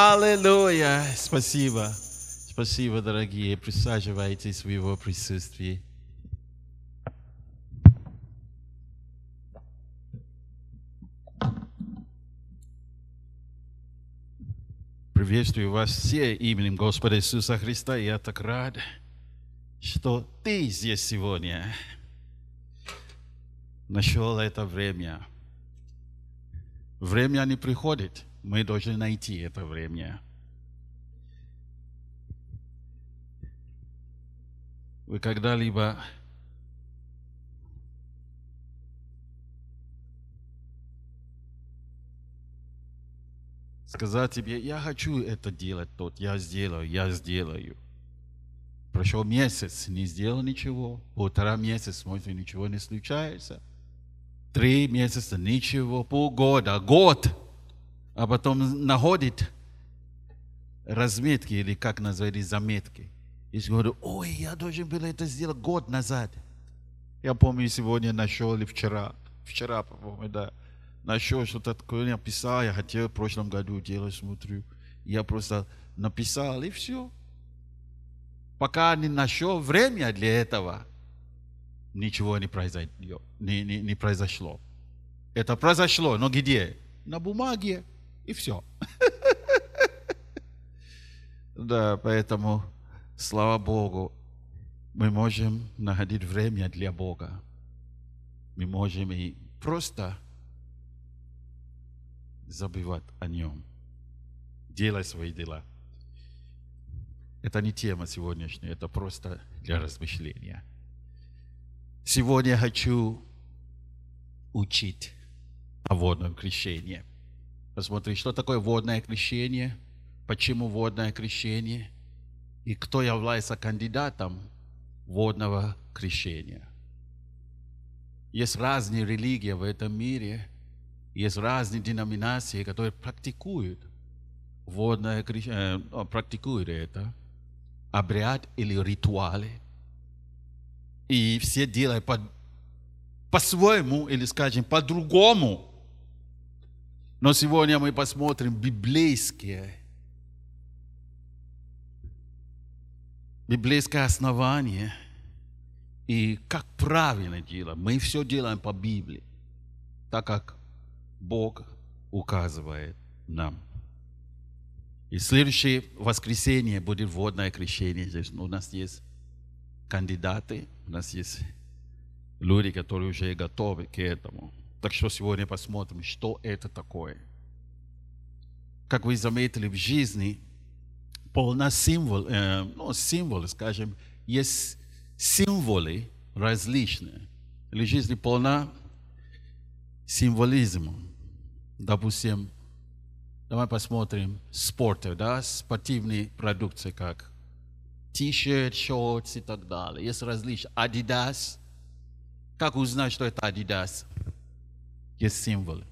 Аллилуйя! Спасибо. Спасибо, дорогие. Присаживайтесь в Его присутствии. Приветствую вас все именем Господа Иисуса Христа. Я так рад, что ты здесь сегодня. Нашел это время. Время не приходит. Мы должны найти это время. Вы когда-либо сказать тебе, я хочу это делать, тот, я сделаю, я сделаю. Прошел месяц, не сделал ничего. Полтора месяца, смотрите, ничего не случается. Три месяца, ничего. Полгода, год. А потом находит разметки, или как назвали, заметки. И говорю, ой, я должен был это сделать год назад. Я помню, сегодня нашел, или вчера, вчера, по-моему, да, нашел что-то такое, написал, я хотел в прошлом году делать, смотрю. Я просто написал, и все. Пока не нашел время для этого, ничего не произойдет, не, не, не произошло. Это произошло, но где? На бумаге, и все. Да, поэтому, слава Богу, мы можем находить время для Бога. Мы можем и просто забывать о Нем, делать свои дела. Это не тема сегодняшняя, это просто для размышления. Сегодня я хочу учить о водном крещении. Посмотри, что такое водное крещение, почему водное крещение и кто является кандидатом водного крещения. Есть разные религии в этом мире, есть разные деноминации, которые практикуют водное крещение, э, практикуют это, обряд или ритуалы. И все делают по, по-своему, или, скажем, по-другому. Но сегодня мы посмотрим библейские, библейское основание и как правильно делать. Мы все делаем по Библии, так как Бог указывает нам. И следующее воскресенье будет водное крещение. Здесь у нас есть кандидаты, у нас есть люди, которые уже готовы к этому. Так что сегодня посмотрим, что это такое. Как вы заметили в жизни, полна символ, э, ну, символы, скажем, есть символы различные. Или жизнь полна символизмом. Допустим, давай посмотрим спорт, да, спортивные продукции, как t-shirt, шорты и так далее. Есть различные. Adidas. Как узнать, что это Adidas? Есть символы.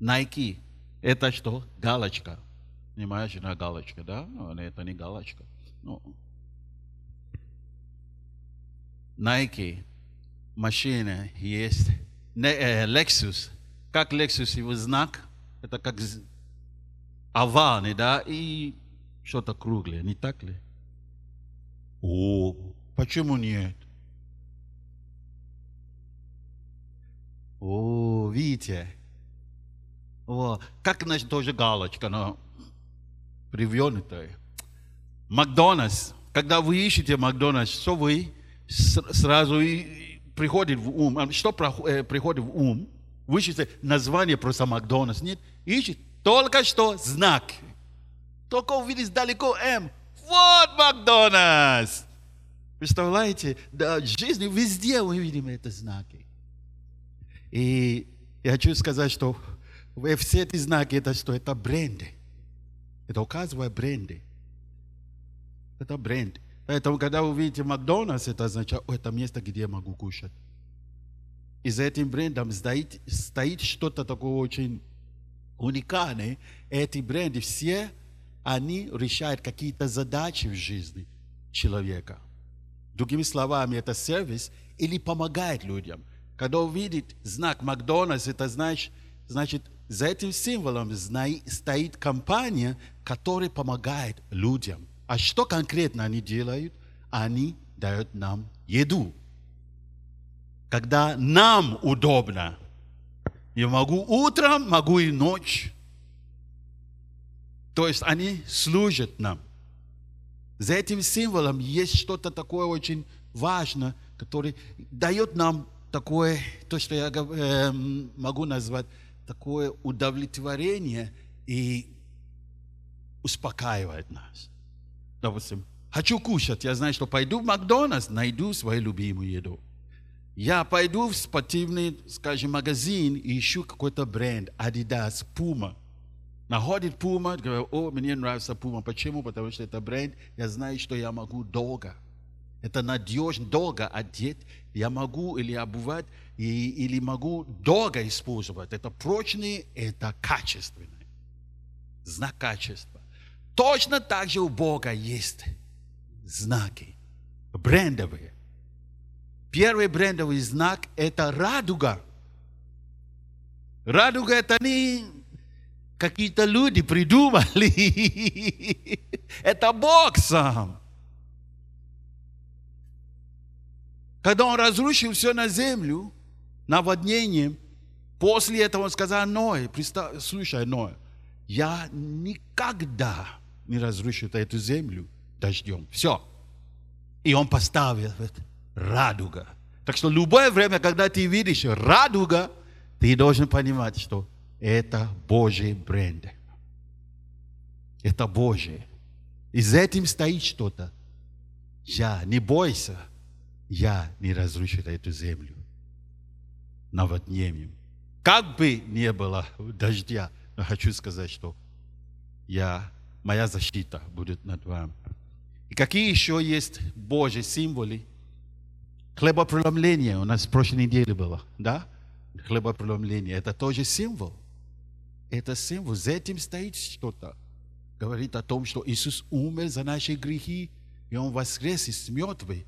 Nike. Это что? Галочка. Понимаешь, на галочка, да? Но это не галочка. Ну. Nike. Машина есть. Lexus. Как Lexus его знак? Это как овальный, да? И что-то круглое, не так ли? О, почему нет? О, видите? О, как значит тоже галочка, но привленутая. Макдональдс. Когда вы ищете Макдональдс, что вы сразу и приходит в ум? Что э, приходит в ум? Вы ищете название просто Макдональдс. Нет, ищете только что знак. Только увидеть далеко М. Вот Макдональдс. Представляете, да, в жизни везде мы видим эти знаки. И я хочу сказать, что все эти знаки, это что? Это бренды. Это указывает бренды. Это бренд. Поэтому, когда вы видите Макдональдс, это означает, о, это место, где я могу кушать. И за этим брендом стоит, стоит что-то такое очень уникальное. Эти бренды все, они решают какие-то задачи в жизни человека. Другими словами, это сервис или помогает людям. Когда увидит знак Макдональдс, это значит, значит за этим символом стоит компания, которая помогает людям. А что конкретно они делают? Они дают нам еду. Когда нам удобно. Я могу утром, могу и ночь. То есть они служат нам. За этим символом есть что-то такое очень важное, которое дает нам такое, то, что я э, могу назвать, такое удовлетворение и успокаивает нас. Допустим, хочу кушать, я знаю, что пойду в Макдональдс, найду свою любимую еду. Я пойду в спортивный, скажем, магазин и ищу какой-то бренд, Adidas, Puma. Находит Puma, говорю, о, мне нравится Puma. Почему? Потому что это бренд, я знаю, что я могу долго. Это надежно, долго одеть. Я могу или обувать, и, или могу долго использовать. Это прочный, это качественный. Знак качества. Точно так же у Бога есть знаки, брендовые. Первый брендовый знак – это радуга. Радуга – это не какие-то люди придумали. это Бог сам. Когда Он разрушил все на землю, наводнением, после этого Он сказал Ной, слушай, Ной, я никогда не разрушу эту землю дождем. Все. И Он поставил радуга. Так что любое время, когда ты видишь радуга, ты должен понимать, что это Божий бренд. Это Божий. И за этим стоит что-то. Я, не бойся, я не разрушу эту землю наводнением. Как бы не было дождя, но хочу сказать, что я, моя защита будет над вами. И какие еще есть Божьи символы – Хлебопреломление у нас в прошлой неделе было, да? Хлебопреломление. Это тоже символ. Это символ. За этим стоит что-то. Говорит о том, что Иисус умер за наши грехи, и Он воскрес из мертвых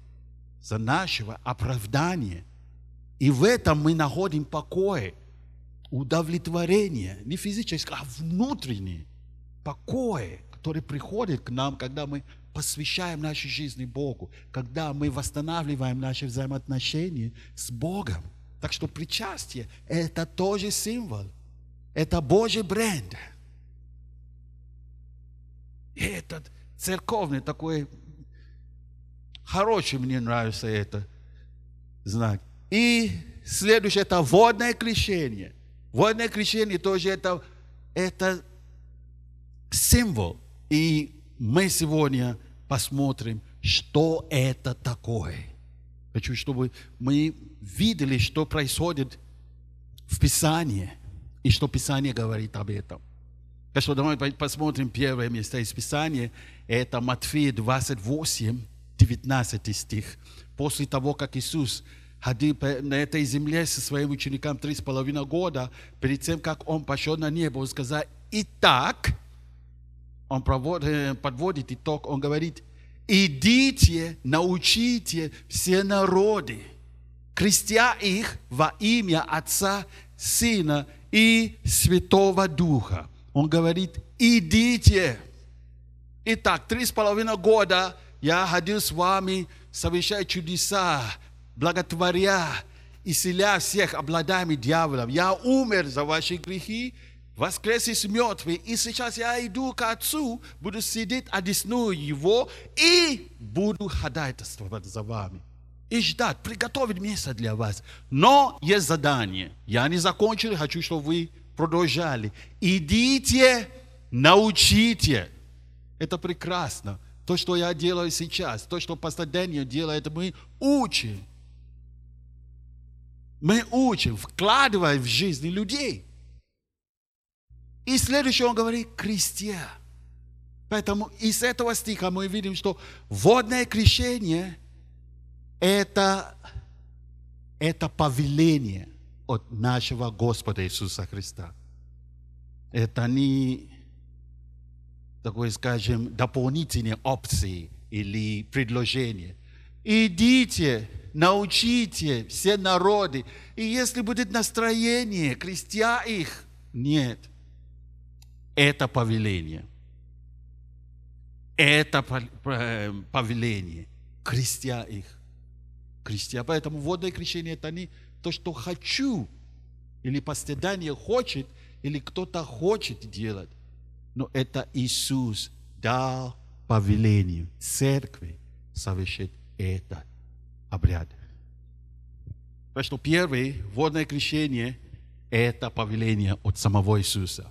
за нашего оправдания. И в этом мы находим покой, удовлетворение, не физическое, а внутреннее покой, который приходит к нам, когда мы посвящаем нашей жизни Богу, когда мы восстанавливаем наши взаимоотношения с Богом. Так что причастие – это тоже символ. Это Божий бренд. И этот церковный такой хороший, мне нравится это знак. И следующее – это водное крещение. Водное крещение тоже это, это символ. И мы сегодня посмотрим, что это такое. Хочу, чтобы мы видели, что происходит в Писании, и что Писание говорит об этом. Так что давай посмотрим первое место из Писания. Это Матфея 28, 19 стих. После того, как Иисус ходил на этой земле со своим учеником три с половиной года, перед тем, как Он пошел на небо, Он сказал, «Итак, он проводит, подводит итог, он говорит, идите, научите все народы, крестя их во имя Отца, Сына и Святого Духа. Он говорит, идите. Итак, три с половиной года я ходил с вами, совершая чудеса, благотворя, исцеляя всех обладаемых дьяволом. Я умер за ваши грехи, воскрес из мертвых, и сейчас я иду к Отцу, буду сидеть, одесную Его, и буду ходатайствовать за вами. И ждать, приготовить место для вас. Но есть задание. Я не закончил, хочу, чтобы вы продолжали. Идите, научите. Это прекрасно. То, что я делаю сейчас, то, что пастор Дэниел делает, мы учим. Мы учим, вкладываем в жизнь людей. И следующее он говорит, крестья. Поэтому из этого стиха мы видим, что водное крещение это, это повеление от нашего Господа Иисуса Христа. Это не такой, скажем, дополнительные опции или предложения. Идите, научите все народы. И если будет настроение, крестя их – Нет. Это повеление. Это повеление. Крестя их. Крестя. Поэтому водное крещение это не то, что хочу. Или постедание хочет, или кто-то хочет делать. Но это Иисус дал повеление церкви совершить этот обряд. Потому что первое водное крещение – это повеление от самого Иисуса.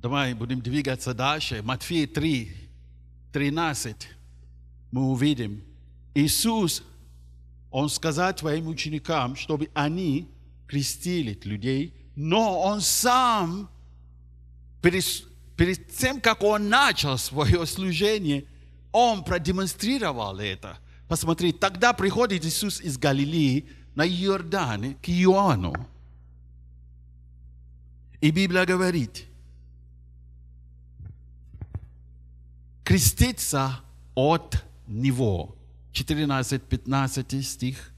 Давай будем двигаться дальше. Матфея 3, 13. Мы увидим. Иисус, Он сказал твоим ученикам, чтобы они крестили людей, но Он сам перед, перед тем, как Он начал свое служение, Он продемонстрировал это – Посмотри, тогда приходит Иисус из Галилеи на Иордане к Иоанну. И Библия говорит, креститься от него. 14-15 стих.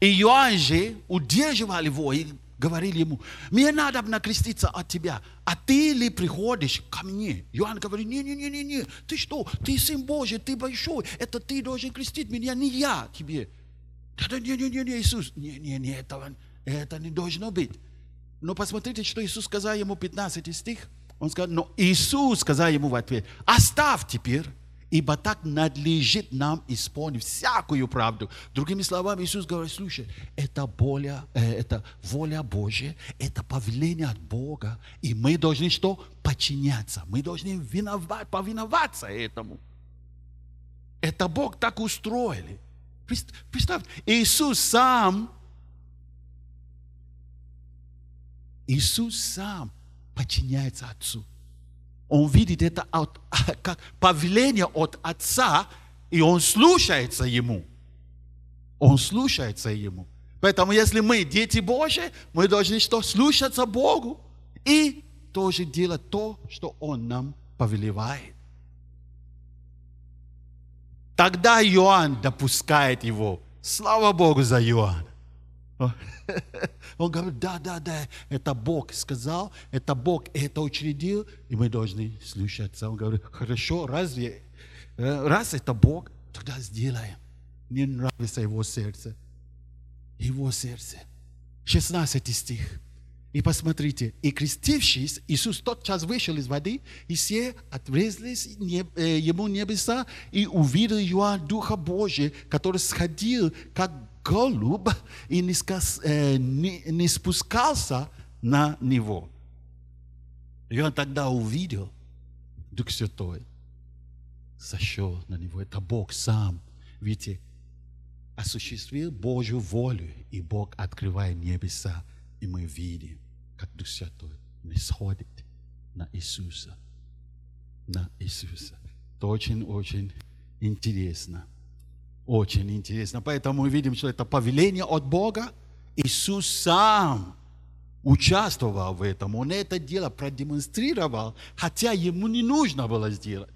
И Иоанн же удерживал его и говорили ему, мне надо накреститься от тебя, а ты ли приходишь ко мне? Иоанн говорит, не-не-не-не, ты что, ты сын Божий, ты большой, это ты должен крестить меня, не я тебе. Да не-не-не, Иисус, не-не-не, этого, это не должно быть. Но посмотрите, что Иисус сказал ему, 15 стих. Он сказал, но Иисус сказал ему в ответ, оставь теперь ибо так надлежит нам исполнить всякую правду. Другими словами, Иисус говорит, слушай, это воля, э, это воля Божья, это повеление от Бога, и мы должны что? Подчиняться. Мы должны виноват, повиноваться этому. Это Бог так устроили. Представьте, Иисус сам, Иисус сам подчиняется Отцу. Он видит это от, как повеление от Отца, и он слушается Ему. Он слушается Ему. Поэтому, если мы дети Божьи, мы должны что? Слушаться Богу и тоже делать то, что Он нам повелевает. Тогда Иоанн допускает его. Слава Богу за Иоанна. Он говорит, да, да, да, это Бог сказал, это Бог это учредил, и мы должны слушаться. Он говорит, хорошо, разве, э, раз это Бог, тогда сделаем. Мне нравится его сердце. Его сердце. 16 стих. И посмотрите, и крестившись, Иисус тотчас вышел из воды, и все отврезлись э, ему небеса, и увидел Иоанн Духа Божия, который сходил, как голубь и не, сказ, э, не, не спускался на него. И он тогда увидел, Дух Святой сошел на него. Это Бог сам. Видите, осуществил Божью волю, и Бог открывает небеса, и мы видим, как Дух Святой не сходит на Иисуса. На Иисуса. Это очень-очень интересно. Очень интересно. Поэтому мы видим, что это повеление от Бога. Иисус сам участвовал в этом. Он это дело продемонстрировал, хотя ему не нужно было сделать.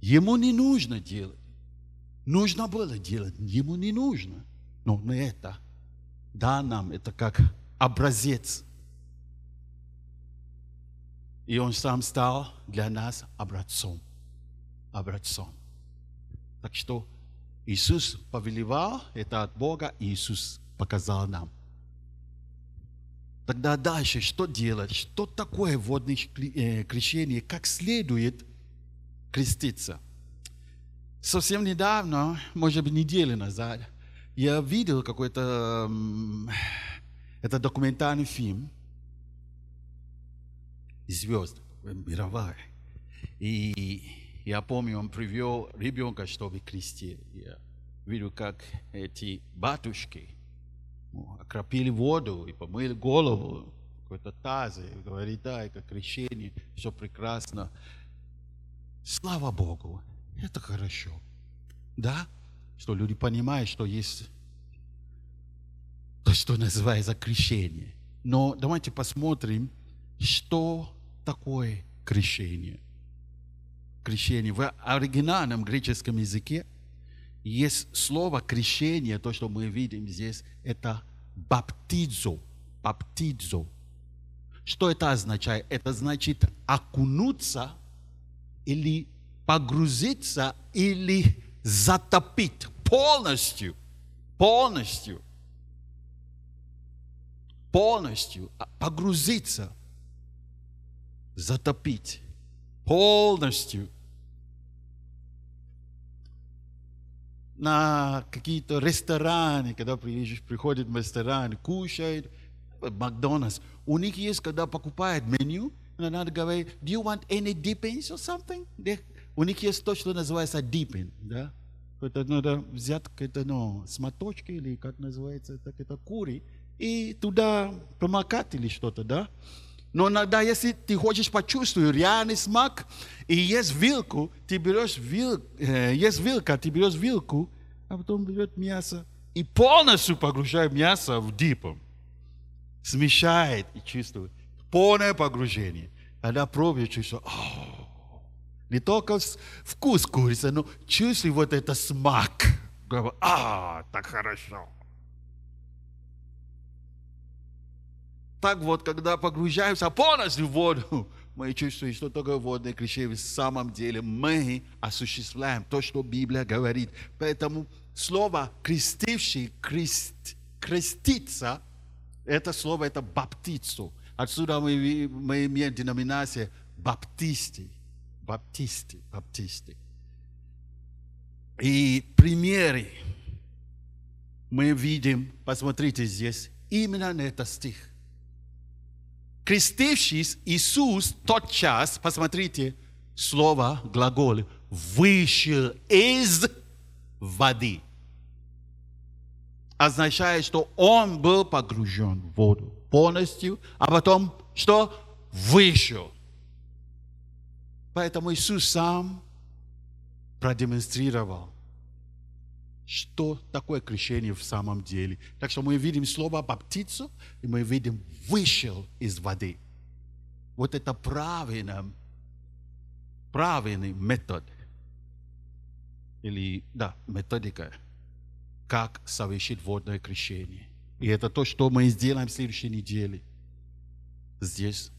Ему не нужно делать. Нужно было делать, ему не нужно. Но на это, да, нам это как образец. И он сам стал для нас образцом. Образцом. Так что Иисус повелевал, это от Бога, Иисус показал нам. Тогда дальше, что делать? Что такое водное э, крещение? Как следует креститься? Совсем недавно, может быть, неделю назад, я видел какой-то это документальный фильм звезд мировая. И я помню, он привел ребенка, чтобы крестить. Я видел, как эти батюшки ну, окропили воду и помыли голову, какой-то таз, и говорит, да, это крещение, все прекрасно. Слава Богу, это хорошо. Да, что люди понимают, что есть то, что называется крещение. Но давайте посмотрим, что такое крещение крещение. В оригинальном греческом языке есть слово крещение, то, что мы видим здесь, это баптизо. Баптизо. Что это означает? Это значит окунуться или погрузиться или затопить полностью. Полностью. Полностью погрузиться. Затопить. Полностью. На какие-то рестораны, когда приезжаешь, приходит в ресторан, кушает, Макдональдс, у них есть, когда покупают меню, надо говорить, do you want any dippings or something? У них есть то, что называется dipping, да? Это надо взять это, ну, с моточки или как называется, так это кури, и туда помакать или что-то, да? Но иногда, если ты хочешь почувствовать реальный смак, и есть вилку, ты берешь вил, э, есть вилка, ты берешь вилку, а потом берет мясо и полностью погружает мясо в дипом. Смешает и чувствует. Полное погружение. Когда пробуешь, чувствуешь, не только вкус курицы, но чувствуй вот это смак. а, так хорошо. Так вот, когда погружаемся полностью в воду, мы чувствуем, что такое водное крещение. В самом деле мы осуществляем то, что Библия говорит. Поэтому слово «крестивший», крест, «креститься», это слово, это «баптицу». Отсюда мы, мы имеем деноминацию «баптисты». Баптисты, баптисты. И примеры мы видим, посмотрите здесь, именно на этот стих – крестившись, Иисус тот час, посмотрите, слово, глагол, вышел из воды. Означает, что он был погружен в воду полностью, а потом что? Вышел. Поэтому Иисус сам продемонстрировал, что такое крещение в самом деле. Так что мы видим слово баптицу, и мы видим вышел из воды. Вот это правильный, правильный метод. Или, да, методика, как совершить водное крещение. И это то, что мы сделаем в следующей неделе. Здесь.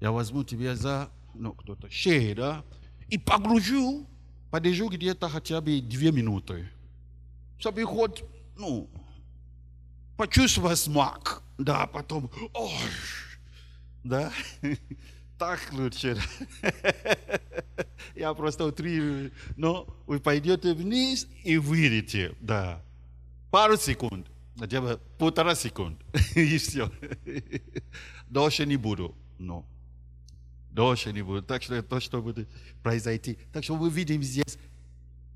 Я возьму тебя за, ну, кто-то, шею, да, и погружу подержу где-то хотя бы две минуты, чтобы хоть, ну, почувствовать смак, да, потом, ой, да, так лучше. Я просто утрирую. Но вы пойдете вниз и выйдете, да. Пару секунд, хотя бы полтора секунд, и все. Дольше не буду, но дольше не будет. Так что то, что будет произойти. Так что мы видим здесь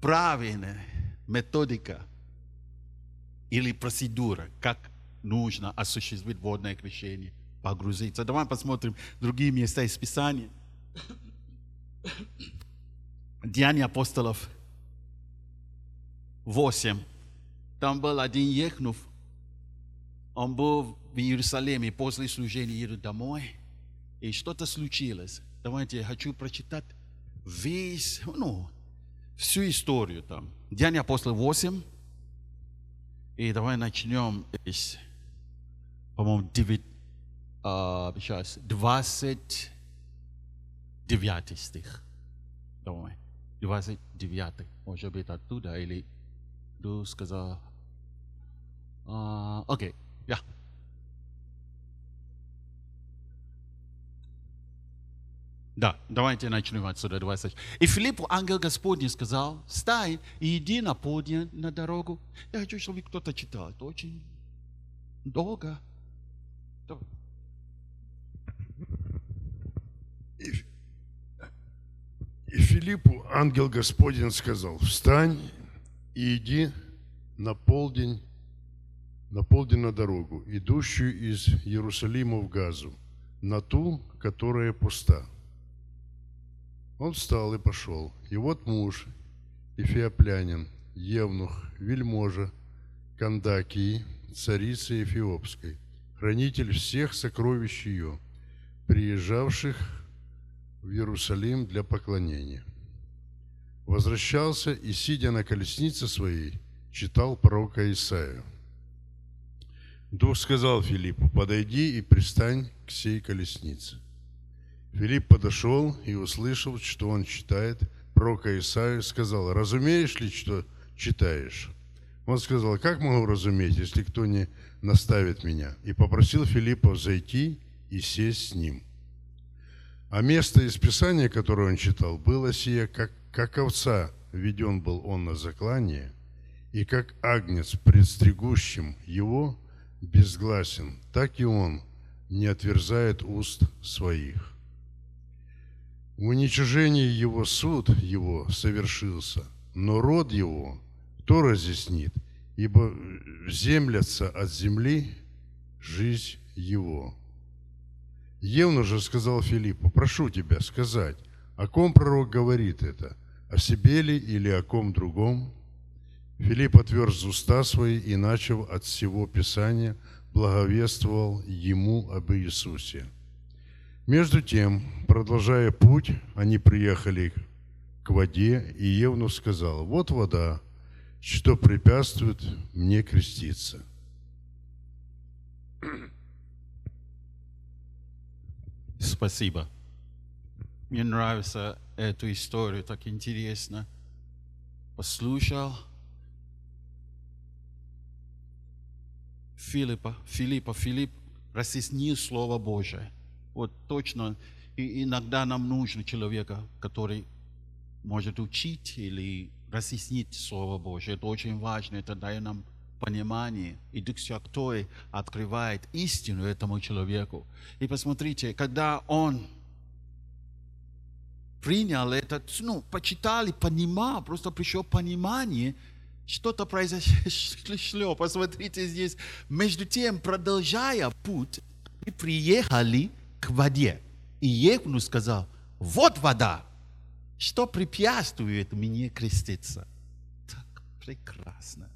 правильная методика или процедура, как нужно осуществить водное крещение, погрузиться. Давай посмотрим другие места из Писания. Деяния апостолов 8. Там был один Ехнув. Он был в Иерусалиме после служения едет домой – и что-то случилось. Давайте я хочу прочитать весь, ну, всю историю там. Деяния апостола 8. И давай начнем из, по-моему, 9, а, сейчас, 29 стих. Давай. 29. Может быть, оттуда или ты сказал. А, окей, я. Yeah. Да, давайте начнем отсюда 20. И Филиппу ангел Господний сказал, встань и иди на полдень на дорогу. Я хочу, чтобы кто-то читал. Это очень долго. И, и Филиппу ангел Господень сказал, встань и иди на полдень, на полдень на дорогу, идущую из Иерусалима в Газу, на ту, которая пуста. Он встал и пошел. И вот муж, Эфиоплянин, Евнух, вельможа, Кандакии, царицы Эфиопской, хранитель всех сокровищ ее, приезжавших в Иерусалим для поклонения. Возвращался и, сидя на колеснице своей, читал пророка Исаию. Дух сказал Филиппу, подойди и пристань к сей колеснице. Филипп подошел и услышал, что он читает пророка Исаию, сказал, разумеешь ли, что читаешь? Он сказал, как могу разуметь, если кто не наставит меня? И попросил Филиппа зайти и сесть с ним. А место из Писания, которое он читал, было сие, как, как овца введен был он на заклание, и как агнец пред стригущим его безгласен, так и он не отверзает уст своих. В уничижении его суд его совершился, но род его кто разъяснит? Ибо землятся от земли жизнь его. Евну же сказал Филиппу, прошу тебя сказать, о ком пророк говорит это, о себе ли или о ком другом? Филипп отверз уста свои и, начал от всего Писания, благовествовал ему об Иисусе. Между тем, продолжая путь, они приехали к воде, и Евнух сказал, вот вода, что препятствует мне креститься. Спасибо. Мне нравится эту историю, так интересно. Послушал Филиппа, Филиппа, Филипп разъяснил Слово Божие. Вот точно, и иногда нам нужно человека, который может учить или разъяснить Слово Божие. Это очень важно, это дает нам понимание. И Дух Святой открывает истину этому человеку. И посмотрите, когда он принял это, ну, почитали, понимал, просто пришло понимание, что-то произошло. Посмотрите здесь. Между тем, продолжая путь, мы приехали к воде. И Ехну сказал, вот вода, что препятствует мне креститься? Так прекрасно.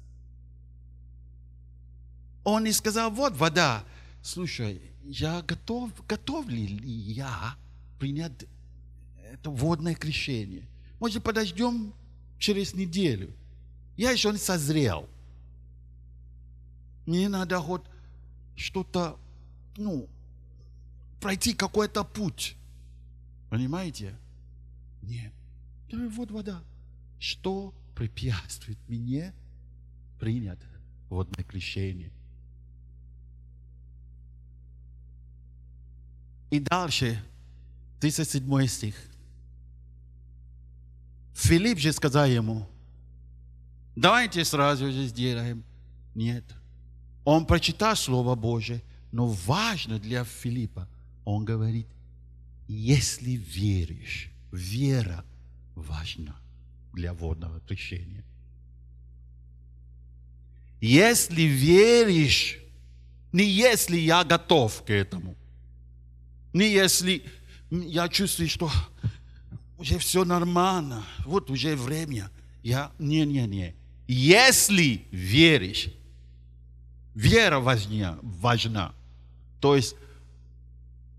Он не сказал, вот вода. Слушай, я готов, готов ли я принять это водное крещение? Может, подождем через неделю? Я еще не созрел. Мне надо хоть что-то, ну, пройти какой-то путь. Понимаете? Нет. Вот вода. Что препятствует мне принять водное крещение? И дальше, 37 стих. Филипп же сказал ему, давайте сразу же сделаем. Нет. Он прочитал Слово Божие, но важно для Филиппа, он говорит, если веришь, вера важна для водного крещения. Если веришь, не если я готов к этому, не если я чувствую, что уже все нормально, вот уже время, я, не-не-не. Если веришь, вера важна, важна. То есть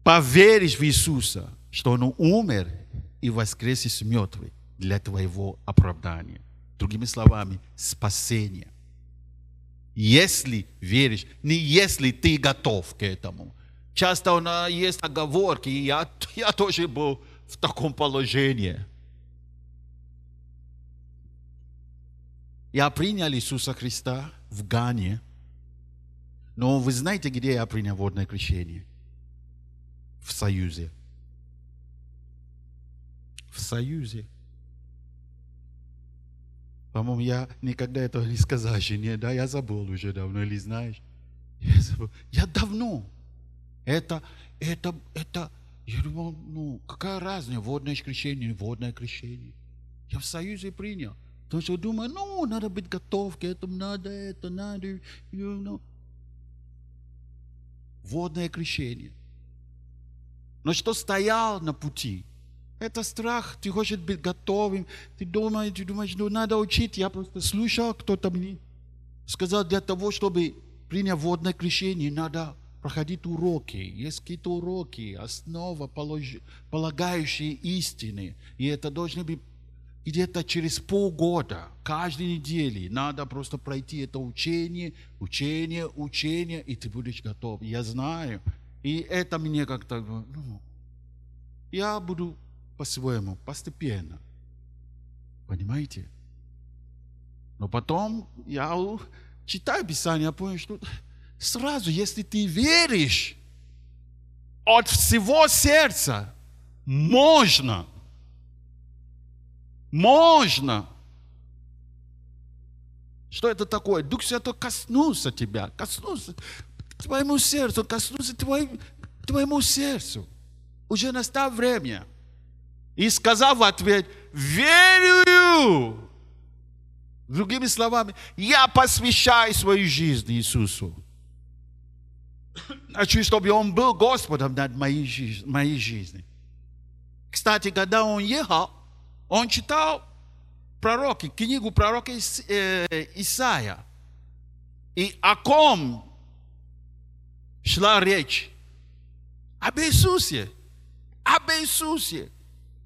поверишь в Иисуса, что Он умер и воскрес из мертвых для твоего оправдания. Другими словами, спасения. Если веришь, не если ты готов к этому. Часто у нас есть оговорки, и я, я тоже был в таком положении. Я принял Иисуса Христа в Гане, но вы знаете, где я принял водное крещение? В Союзе в союзе. По-моему, я никогда этого не сказал жене, да, я забыл уже давно, или знаешь? Я забыл. Я давно. Это, это, это, я думал, ну, какая разница, водное крещение, водное крещение. Я в союзе принял. Потому что думаю, ну, надо быть готов к этому, надо это, надо, you know. Водное крещение. Но что стоял на пути – это страх, ты хочешь быть готовым, ты думаешь, ты думаешь, ну надо учить. Я просто слушал, кто-то мне сказал, для того, чтобы принять водное крещение, надо проходить уроки. Есть какие-то уроки, основа, полагающие истины. И это должны быть где-то через полгода, каждой недели, надо просто пройти это учение, учение, учение, и ты будешь готов. Я знаю. И это мне как-то, ну, я буду по-своему, постепенно. Понимаете? Но потом я читаю Писание, понял, что сразу, если ты веришь от всего сердца, можно – можно. Что это такое? Дух Святой коснулся тебя, коснулся твоему сердцу, коснулся твоему, твоему сердцу. Уже настало время. И сказал в ответ, верю. Другими словами, я посвящаю свою жизнь Иисусу. Хочу, чтобы Он был Господом над моей, жизнью, моей жизнью. Кстати, когда Он ехал, он читал пророки, книгу пророка э, Исаия. И о ком шла речь? Об Иисусе. Об Иисусе.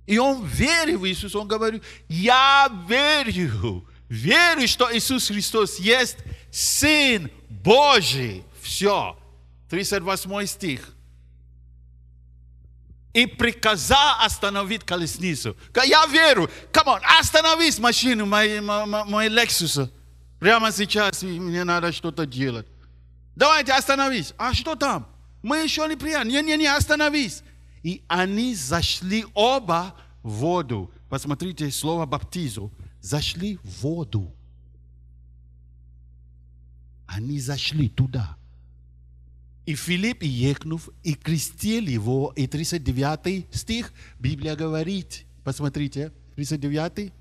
И он верил в Иисуса. Он говорит, я верю. Верю, что Иисус Христос есть Сын Божий. Все. 38 стих и приказал остановить колесницу. Я верю. Come on, остановись машину, мой, мой Lexus. Прямо сейчас мне надо что-то делать. Давайте остановись. А что там? Мы еще не приехали. Не-не-не, остановись. И они зашли оба в воду. Посмотрите слово баптизу. Зашли в воду. Они зашли туда. И Филипп, ехнув, и крестил его, и 39 стих, Библия говорит, посмотрите, 39.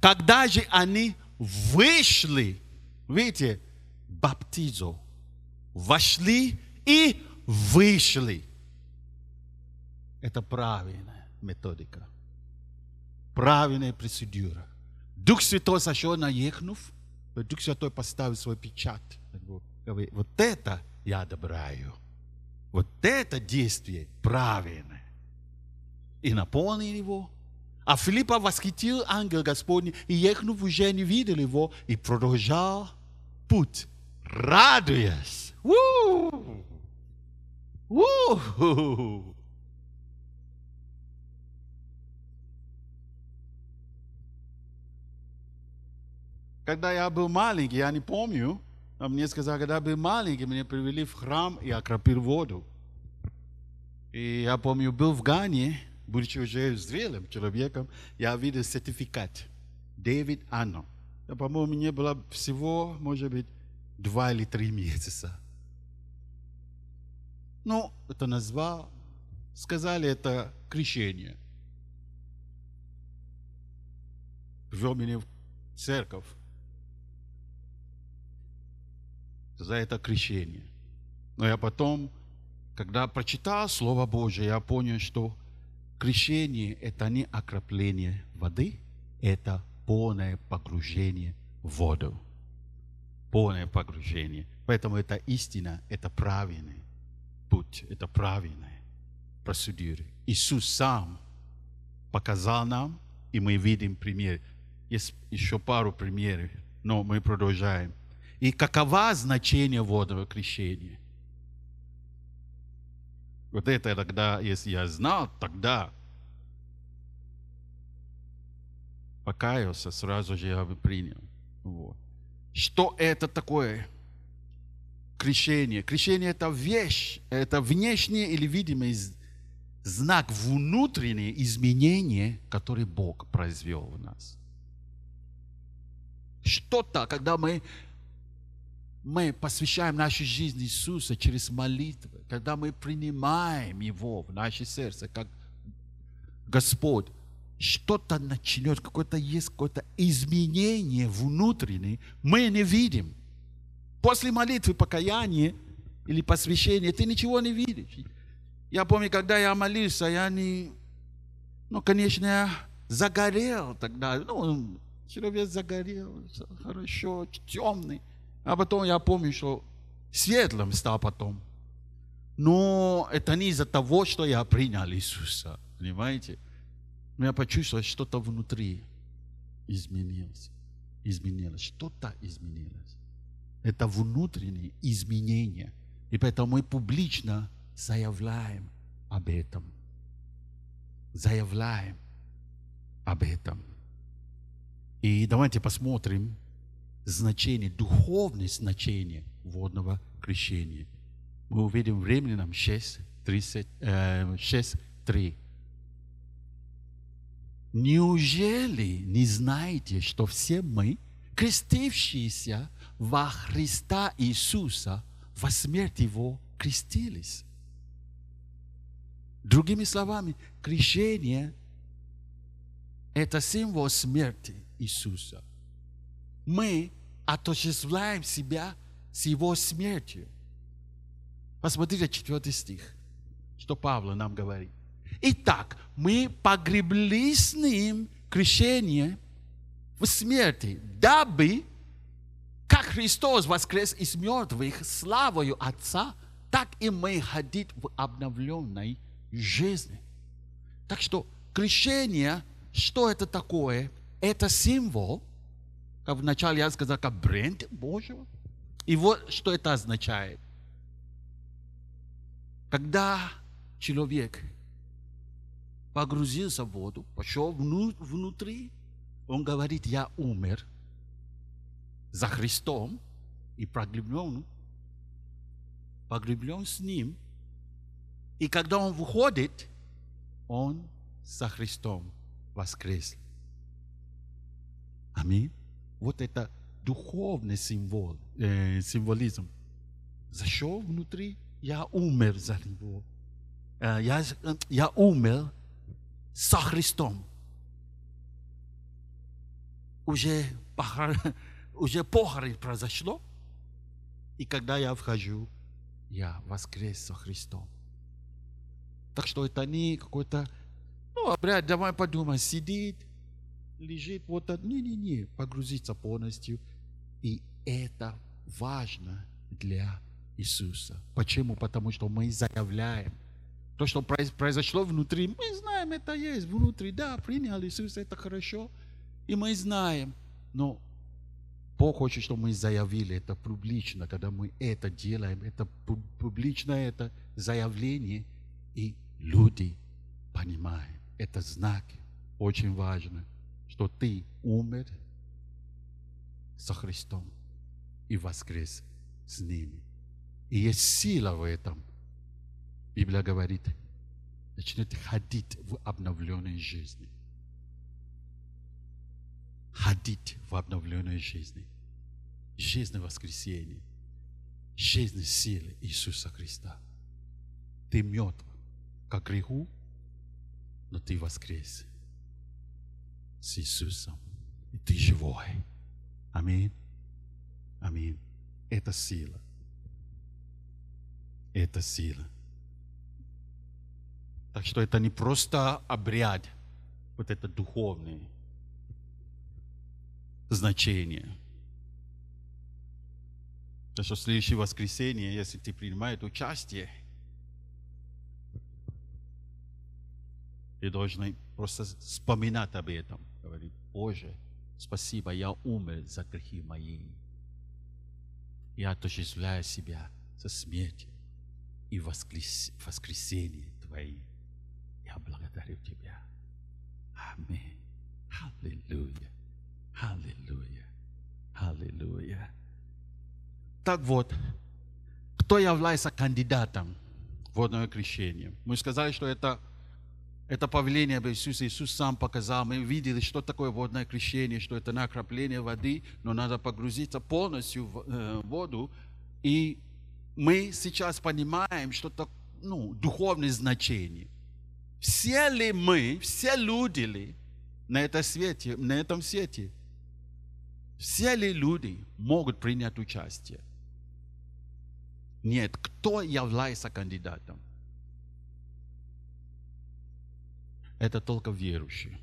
Когда же они вышли, видите, баптизу, вошли и вышли. Это правильная методика. Правильная процедура. Дух Святой сошел на ехнув, Дух Святой поставил свой печать говорит, вот это я одобряю. Вот это действие правильное. И наполнил его. А Филиппа восхитил ангел Господний, и ехнув уже не видел его, и продолжал путь, радуясь. У-у-у! У-у-у! Когда я был маленький, я не помню, а мне сказали, когда был маленький, меня привели в храм и окропил воду. И я помню, был в Гане, будучи уже зрелым человеком, я видел сертификат. Дэвид Анно. Я, по-моему, мне было всего, может быть, два или три месяца. Ну, это назвал, сказали, это крещение. Ввел меня в церковь. за это крещение. Но я потом, когда прочитал Слово Божие, я понял, что крещение – это не окропление воды, это полное погружение в воду. Полное погружение. Поэтому это истина, это правильный путь, это правильная процедура. Иисус сам показал нам, и мы видим пример. Есть еще пару примеров, но мы продолжаем. И какова значение водного крещения? Вот это тогда, если я знал, тогда покаялся, сразу же я бы принял. Вот. Что это такое? Крещение. Крещение это вещь, это внешний или видимый знак внутреннее изменение, которое Бог произвел в нас. Что-то, когда мы мы посвящаем нашу жизнь Иисуса через молитвы, когда мы принимаем Его в наше сердце, как Господь, что-то начнет, какое-то есть какое-то изменение внутреннее, мы не видим. После молитвы, покаяния или посвящения ты ничего не видишь. Я помню, когда я молился, я не... Ну, конечно, я загорел тогда. Ну, человек загорел, хорошо, темный. А потом я помню, что светлым стал потом. Но это не из-за того, что я принял Иисуса. Понимаете? Но я почувствовал, что-то внутри изменилось. Изменилось. Что-то изменилось. Это внутреннее изменение. И поэтому мы публично заявляем об этом. Заявляем об этом. И давайте посмотрим значение, духовное значение водного крещения. Мы увидим в Римлянам 6, 30, э, 6, 3. Неужели не знаете, что все мы, крестившиеся во Христа Иисуса, во смерть Его крестились? Другими словами, крещение – это символ смерти Иисуса. Мы отождествляем себя с Его смертью. Посмотрите четвертый стих, что Павел нам говорит. Итак, мы погребли с Ним крещение в смерти, дабы, как Христос воскрес из мертвых славою Отца, так и мы ходить в обновленной жизни. Так что крещение, что это такое? Это символ, как вначале я сказал, как бренд Божьего. И вот что это означает. Когда человек погрузился в воду, пошел внутри, он говорит, я умер за Христом и погреблен, погреблен с Ним. И когда он выходит, он со Христом воскрес. Аминь. Вот это духовный символ, э, символизм. Зашел внутри, я умер за него. Э, я, я умер со Христом. Уже, похор, уже похорон произошло, и когда я вхожу, я воскрес со Христом. Так что это не какой-то, ну, обряд, давай подумай, сидит, лежит, вот это, не-не-не, погрузиться полностью. И это важно для Иисуса. Почему? Потому что мы заявляем, то, что произошло внутри, мы знаем, это есть внутри. Да, принял Иисус, это хорошо. И мы знаем. Но Бог хочет, чтобы мы заявили это публично, когда мы это делаем. Это публично, это заявление. И люди понимают. Это знак. Очень важно, что ты умер со Христом и воскрес с ними. И есть сила в этом – Библия говорит, начнете ходить в обновленной жизни. Ходить в обновленной жизни. Жизнь воскресения. Жизнь силы Иисуса Христа. Ты мертв, как греху, но ты воскрес с Иисусом. И ты живой. Аминь. Аминь. Это сила. Это сила. Так что это не просто обряд, вот это духовное значение. Так что в следующее воскресенье, если ты принимаешь участие, ты должен просто вспоминать об этом. Говорить, Боже, спасибо, я умер за грехи мои. Я отождествляю себя со смертью и воскрес... воскресение Твои. Я благодарю Тебя. Аминь. Аллилуйя. Аллилуйя. Аллилуйя. Так вот, кто является кандидатом в водное крещение? Мы сказали, что это, это повеление об Иисусе. Иисус сам показал. Мы видели, что такое водное крещение, что это накопление воды, но надо погрузиться полностью в э, воду. И мы сейчас понимаем, что это ну, духовное значение – все ли мы, все люди ли на, этом свете, на этом свете, все ли люди могут принять участие? Нет, кто является кандидатом? Это только верующий.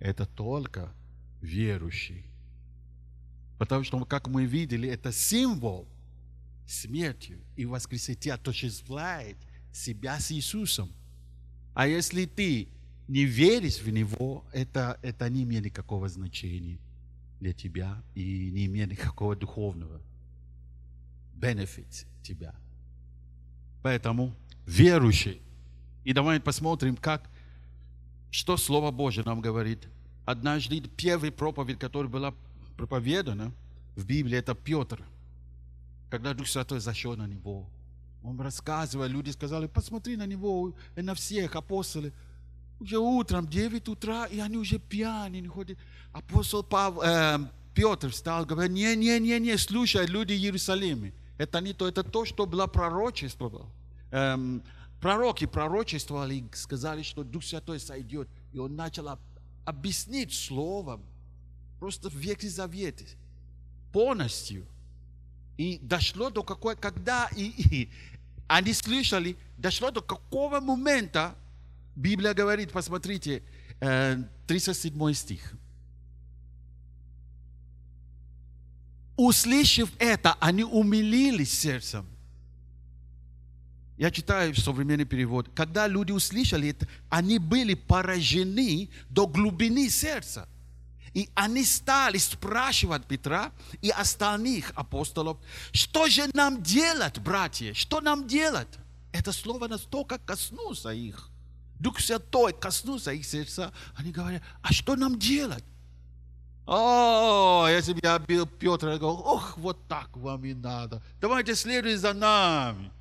Это только верующий. Потому что, как мы видели, это символ смертью и воскресения отождествляет себя с Иисусом. А если ты не верить в Него, это, это не имеет никакого значения для тебя и не имеет никакого духовного бенефит тебя. Поэтому верующий. И давайте посмотрим, как, что Слово Божье нам говорит. Однажды первая проповедь, которая была проповедана в Библии, это Петр. Когда Дух Святой зашел на него. Он рассказывал, люди сказали, посмотри на него и на всех апостолов. Уже утром, 9 утра, и они уже пьяные, не ходят. Апостол Павел, э, Петр встал, говорит, не, не, не, не, слушай, люди Иерусалима. Это не то, это то, что было пророчество. Эм, пророки пророчествовали сказали, что Дух Святой сойдет. И он начал объяснить словом, просто в Ветхий Завет, полностью. И дошло до какой, когда и, и они слышали, дошло до какого момента, Библия говорит, посмотрите, 37 э, стих. Услышав это, они умилились сердцем. Я читаю современный перевод. Когда люди услышали это, они были поражены до глубины сердца. И они стали спрашивать Петра и остальных апостолов, что же нам делать, братья? Что нам делать? Это слово настолько коснулся их. Дух Святой коснулся их сердца. Они говорят, а что нам делать? О, если бы я был Петр, я говорил, ох, вот так вам и надо. Давайте следуйте за нами.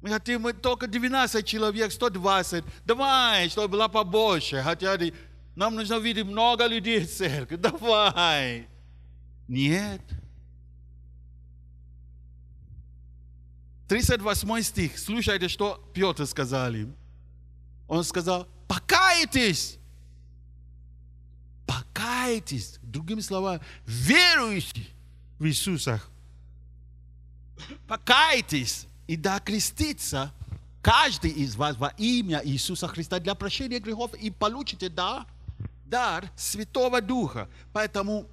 Мы хотим мы только 12 человек, 120. Давай, чтобы было побольше. Хотя нам нужно видеть много людей в церкви. Давай. Нет. 38 стих. Слушайте, что Петр сказал им. Он сказал, покайтесь покайтесь, другими словами, веруйте в Иисуса. Покайтесь и да креститься каждый из вас во имя Иисуса Христа для прощения грехов и получите дар, дар Святого Духа. Поэтому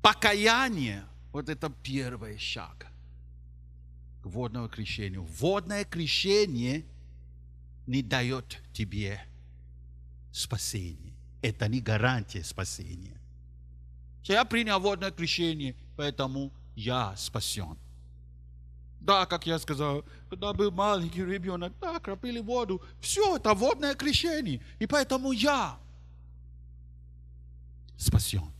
покаяние, вот это первый шаг к водному крещению. Водное крещение не дает тебе спасение. Это не гарантия спасения. Я принял водное крещение, поэтому я спасен. Да, как я сказал, когда был маленький ребенок, да, крапили воду. Все, это водное крещение. И поэтому я спасен.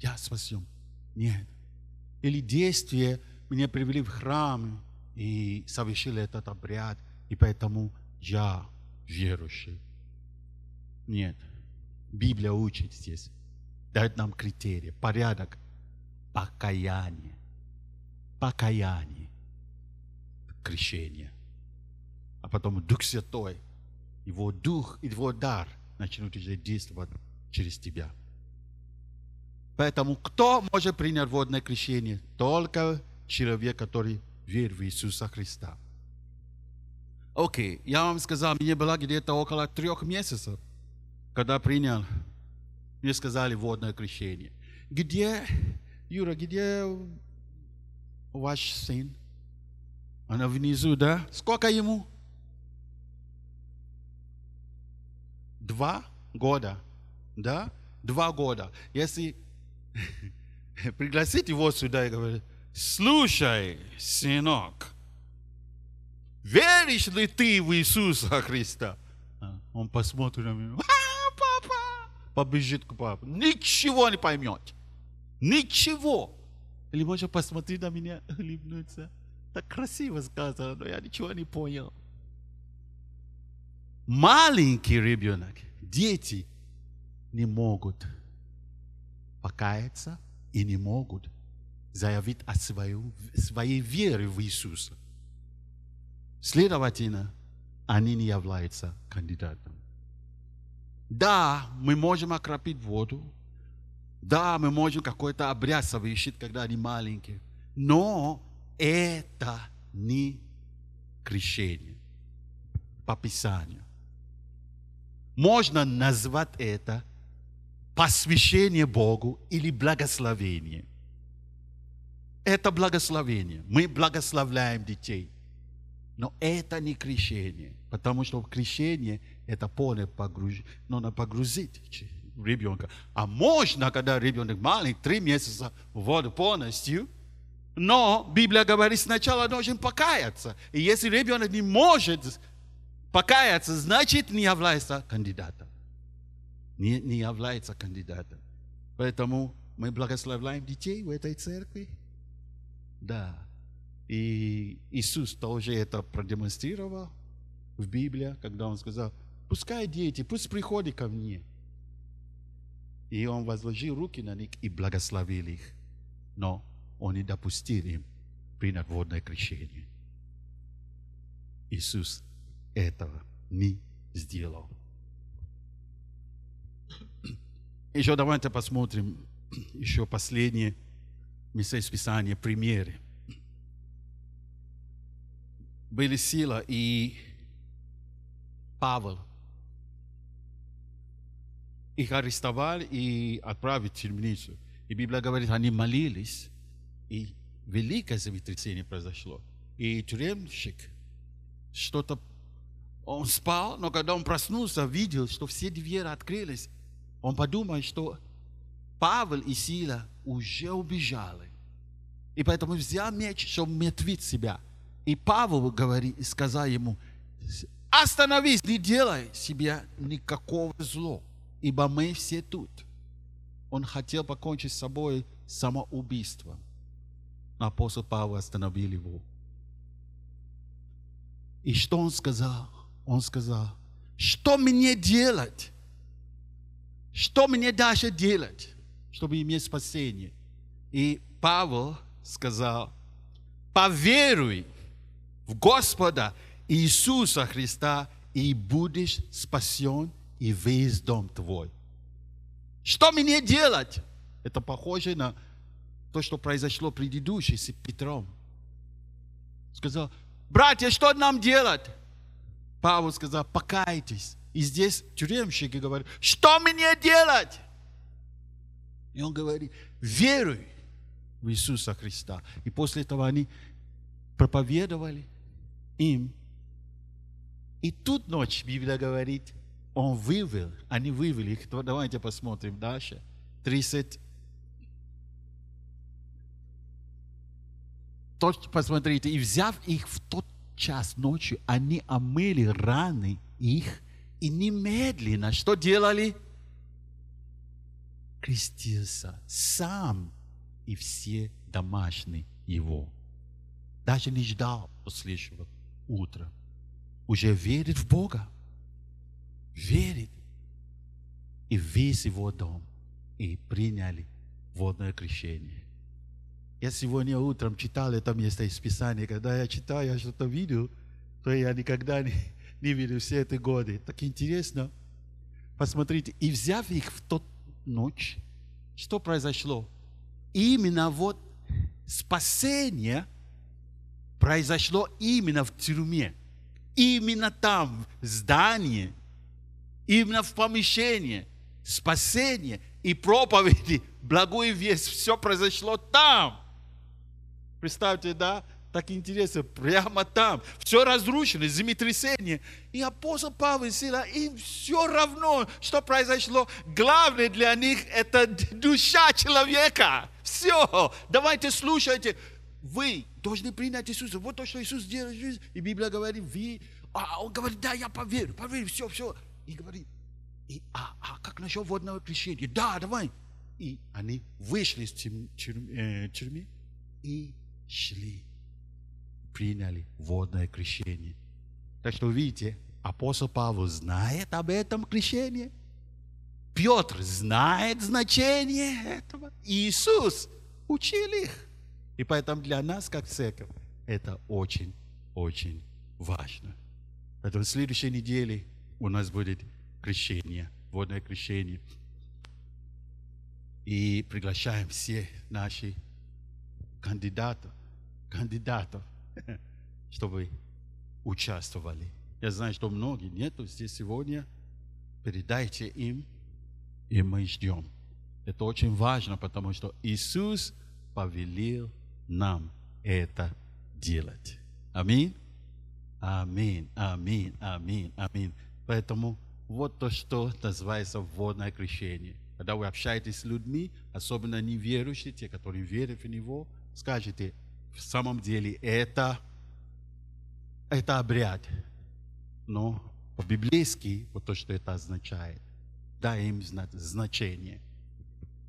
Я спасен. Нет. Или действия меня привели в храм, и совершили этот обряд, и поэтому я верующий. Нет. Библия учит здесь, дает нам критерии, порядок покаяния. Покаяние. Крещение. А потом Дух Святой, Его Дух, Его дар начнут уже действовать через тебя. Поэтому кто может принять водное крещение? Только человек, который верь в Иисуса Христа. Окей, okay, я вам сказал, мне было где-то около трех месяцев, когда принял, мне сказали водное крещение. Где, Юра, где ваш сын? Она внизу, да? Сколько ему? Два года, да? Два года. Если пригласить его сюда и говорить, слушай, сынок, веришь ли ты в Иисуса Христа? А, он посмотрит на меня, побежит к папе, ничего не поймет, ничего. Или может посмотреть на меня, улыбнуться. Так красиво сказано, но я ничего не понял. Маленький ребенок, дети не могут покаяться и не могут заявить о свою, своей вере в Иисуса. Следовательно, они не являются кандидатом. Да, мы можем окропить воду. Да, мы можем какой-то обряд совершить, когда они маленькие. Но это не крещение по Писанию. Можно назвать это посвящение Богу или благословение – это благословение. Мы благословляем детей. Но это не крещение. Потому что крещение – это полное погружение. Нужно погрузить ребенка. А можно, когда ребенок маленький, три месяца в воду полностью, но Библия говорит, сначала должен покаяться. И если ребенок не может покаяться, значит не является кандидатом. Не, не является кандидатом. Поэтому мы благословляем детей в этой церкви. Да. И Иисус тоже это продемонстрировал в Библии, когда Он сказал, пускай дети, пусть приходят ко мне. И Он возложил руки на них и благословил их. Но Он не допустил им принять водное крещение. Иисус этого не сделал. Еще давайте посмотрим еще последние места из Писания, примеры. Были сила и Павел. Их арестовали и отправили в темницу. И Библия говорит, они молились, и великое землетрясение произошло. И тюремщик что-то... Он спал, но когда он проснулся, видел, что все двери открылись. Он подумал, что Павел и Сила уже убежали. И поэтому взял меч, чтобы метвить себя. И Павел говорит, сказал ему, остановись, не делай себе никакого зла, ибо мы все тут. Он хотел покончить с собой самоубийством. Но апостол Павел остановил его. И что он сказал? Он сказал, что мне делать? Что мне дальше делать? чтобы иметь спасение. И Павел сказал, поверуй в Господа Иисуса Христа, и будешь спасен, и весь дом твой. Что мне делать? Это похоже на то, что произошло предыдущий с Петром. Сказал, братья, что нам делать? Павел сказал, покайтесь. И здесь тюремщики говорят, что мне делать? И он говорит, веруй в Иисуса Христа. И после этого они проповедовали им. И тут ночь, Библия говорит, он вывел, они вывели их. Давайте посмотрим дальше. 30. Тот, посмотрите, и взяв их в тот час ночью, они омыли раны их и немедленно что делали? крестился сам и все домашние его. Даже не ждал последующего утра. Уже верит в Бога. Верит. И весь его дом. И приняли водное крещение. Я сегодня утром читал это место из Писания. Когда я читаю, я что-то видел, то я никогда не, не видел все эти годы. Так интересно. Посмотрите, и взяв их в тот ночь, что произошло? Именно вот спасение произошло именно в тюрьме. Именно там, в здании, именно в помещении. Спасение и проповеди, благую весть, все произошло там. Представьте, да? Так интересно, прямо там. Все разрушено, землетрясение. И апостол Павел сила, им все равно, что произошло. Главное для них это душа человека. Все. Давайте слушайте. Вы должны принять Иисуса. Вот то, что Иисус сделал в жизни. И Библия говорит, вы... А он говорит, да, я поверю, поверю, все, все. И говорит, и, а, а как насчет водного крещения? Да, давай. И они вышли из тюрьмы, э, тюрьмы и шли приняли водное крещение. Так что видите, апостол Павел знает об этом крещении. Петр знает значение этого. Иисус учил их. И поэтому для нас, как церковь, это очень-очень важно. Поэтому в следующей неделе у нас будет крещение, водное крещение. И приглашаем всех наших кандидатов, кандидатов чтобы участвовали. Я знаю, что многие нету здесь сегодня. Передайте им, и мы ждем. Это очень важно, потому что Иисус повелел нам это делать. Аминь. Аминь, аминь, аминь, аминь. Поэтому вот то, что называется водное крещение. Когда вы общаетесь с людьми, особенно неверующие, те, которые верят в Него, скажите, в самом деле это, это обряд. Но по-библейски, вот то, что это означает, дай им значение.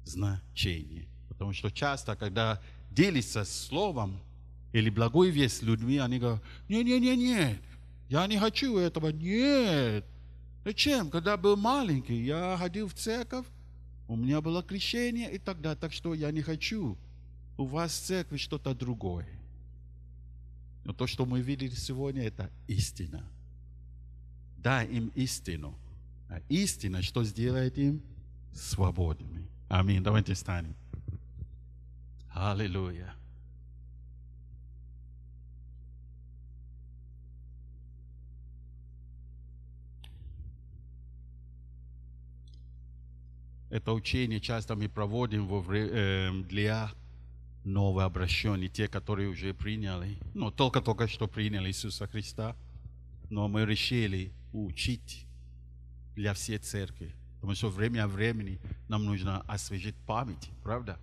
Значение. Потому что часто, когда делится словом или благой весть людьми, они говорят, не-не-не-не, я не хочу этого, нет. Зачем? Когда был маленький, я ходил в церковь, у меня было крещение и далее, так что я не хочу. У вас в церкви что-то другое. Но то, что мы видели сегодня, это истина. Дай им истину. А истина, что сделает им? Свободными. Аминь. Давайте станем. Аллилуйя. Это учение часто мы проводим э, для новообращенных, те, которые уже приняли, ну, только-только что приняли Иисуса Христа, но мы решили учить для всей церкви. Потому что время от времени нам нужно освежить память, правда?